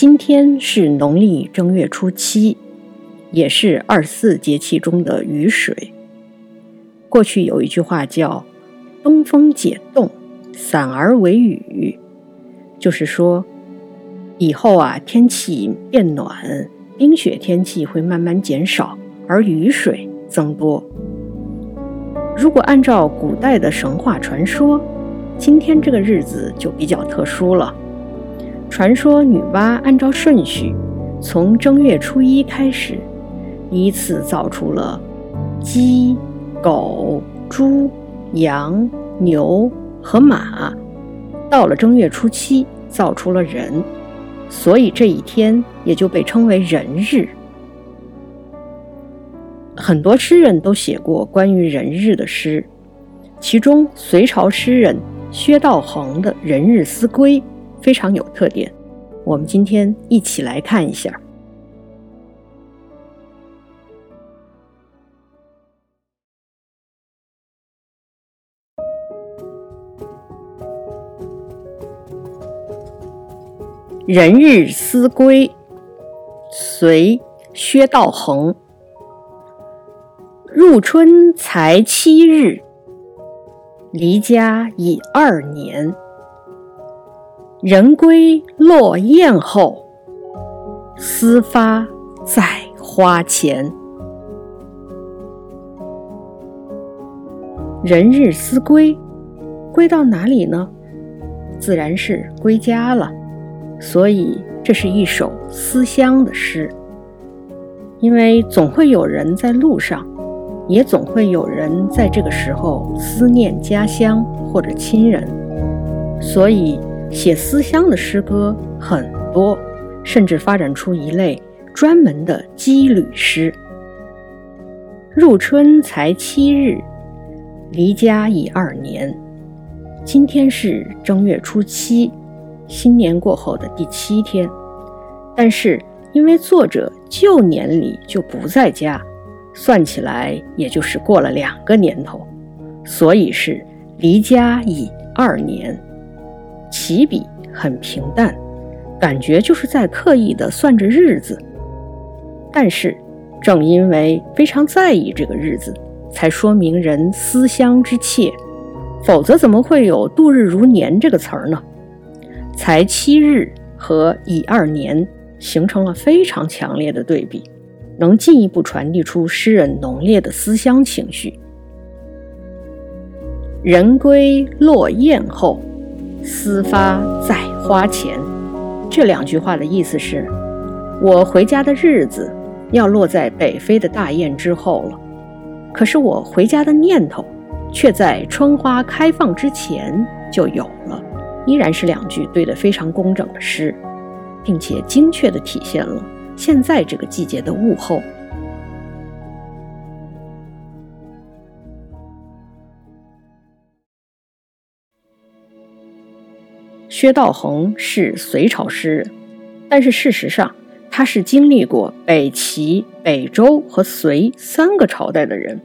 今天是农历正月初七，也是二十四节气中的雨水。过去有一句话叫“东风解冻，散而为雨”，就是说以后啊天气变暖，冰雪天气会慢慢减少，而雨水增多。如果按照古代的神话传说，今天这个日子就比较特殊了。传说女娲按照顺序，从正月初一开始，依次造出了鸡、狗、猪、羊、牛和马，到了正月初七，造出了人，所以这一天也就被称为人日。很多诗人都写过关于人日的诗，其中隋朝诗人薛道衡的《人日思归》非常有特点。我们今天一起来看一下《人日思归》，随薛道衡。入春才七日，离家已二年。人归落雁后，思发在花前。人日思归，归到哪里呢？自然是归家了。所以这是一首思乡的诗，因为总会有人在路上。也总会有人在这个时候思念家乡或者亲人，所以写思乡的诗歌很多，甚至发展出一类专门的羁旅诗。入春才七日，离家已二年。今天是正月初七，新年过后的第七天，但是因为作者旧年里就不在家。算起来，也就是过了两个年头，所以是离家已二年。起笔很平淡，感觉就是在刻意的算着日子。但是，正因为非常在意这个日子，才说明人思乡之切。否则，怎么会有“度日如年”这个词儿呢？才七日和已二年形成了非常强烈的对比。能进一步传递出诗人浓烈的思乡情绪。人归落雁后，私发在花前。这两句话的意思是：我回家的日子要落在北飞的大雁之后了，可是我回家的念头却在春花开放之前就有了。依然是两句对得非常工整的诗，并且精确地体现了。现在这个季节的物候，薛道衡是隋朝诗人，但是事实上他是经历过北齐、北周和隋三个朝代的人。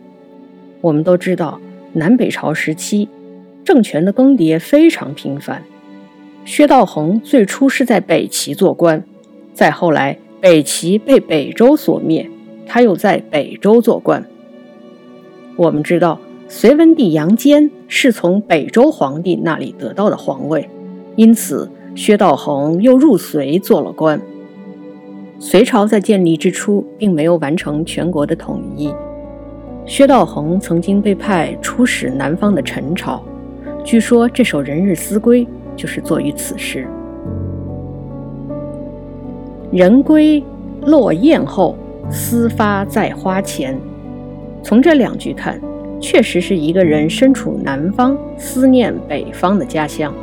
我们都知道，南北朝时期政权的更迭非常频繁。薛道衡最初是在北齐做官，再后来。北齐被北周所灭，他又在北周做官。我们知道，隋文帝杨坚是从北周皇帝那里得到的皇位，因此薛道衡又入隋做了官。隋朝在建立之初并没有完成全国的统一，薛道衡曾经被派出使南方的陈朝。据说这首《人日思归》就是作于此时。人归落雁后，思发在花前。从这两句看，确实是一个人身处南方，思念北方的家乡。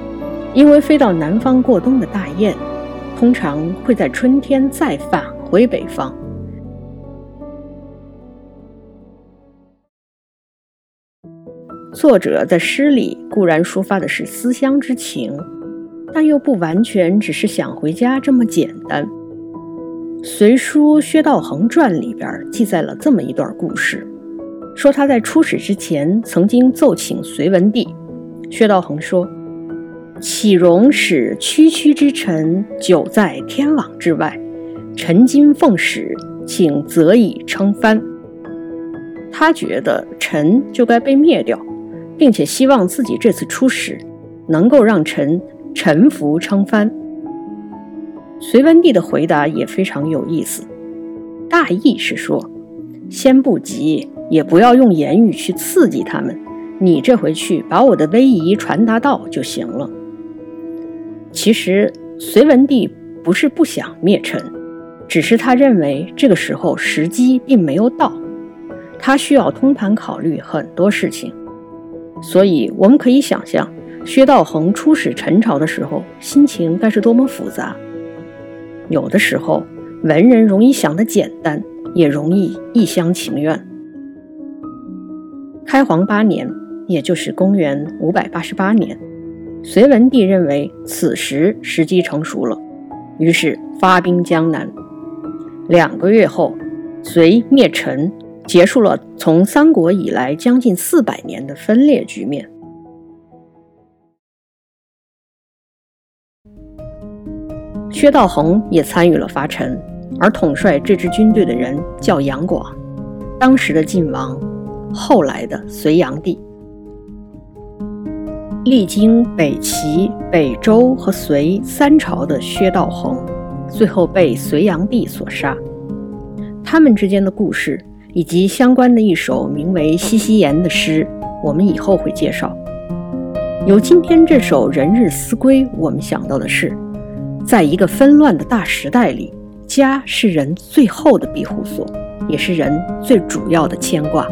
因为飞到南方过冬的大雁，通常会在春天再返回北方。作者在诗里固然抒发的是思乡之情，但又不完全只是想回家这么简单。《隋书·薛道衡传》里边记载了这么一段故事，说他在出使之前曾经奏请隋文帝。薛道衡说：“岂容使区区之臣久在天网之外？臣今奉使，请择以称藩。他觉得臣就该被灭掉，并且希望自己这次出使能够让臣臣服称藩。隋文帝的回答也非常有意思，大意是说：先不急，也不要用言语去刺激他们，你这回去把我的威仪传达到就行了。其实隋文帝不是不想灭陈，只是他认为这个时候时机并没有到，他需要通盘考虑很多事情。所以我们可以想象，薛道衡出使陈朝的时候，心情该是多么复杂。有的时候，文人容易想得简单，也容易一厢情愿。开皇八年，也就是公元五百八十八年。隋文帝认为此时时机成熟了，于是发兵江南。两个月后，隋灭陈，结束了从三国以来将近四百年的分裂局面。薛道衡也参与了伐陈，而统帅这支军队的人叫杨广，当时的晋王，后来的隋炀帝。历经北齐、北周和隋三朝的薛道衡，最后被隋炀帝所杀。他们之间的故事以及相关的一首名为《西溪言》的诗，我们以后会介绍。由今天这首《人日思归》，我们想到的是，在一个纷乱的大时代里，家是人最后的庇护所，也是人最主要的牵挂。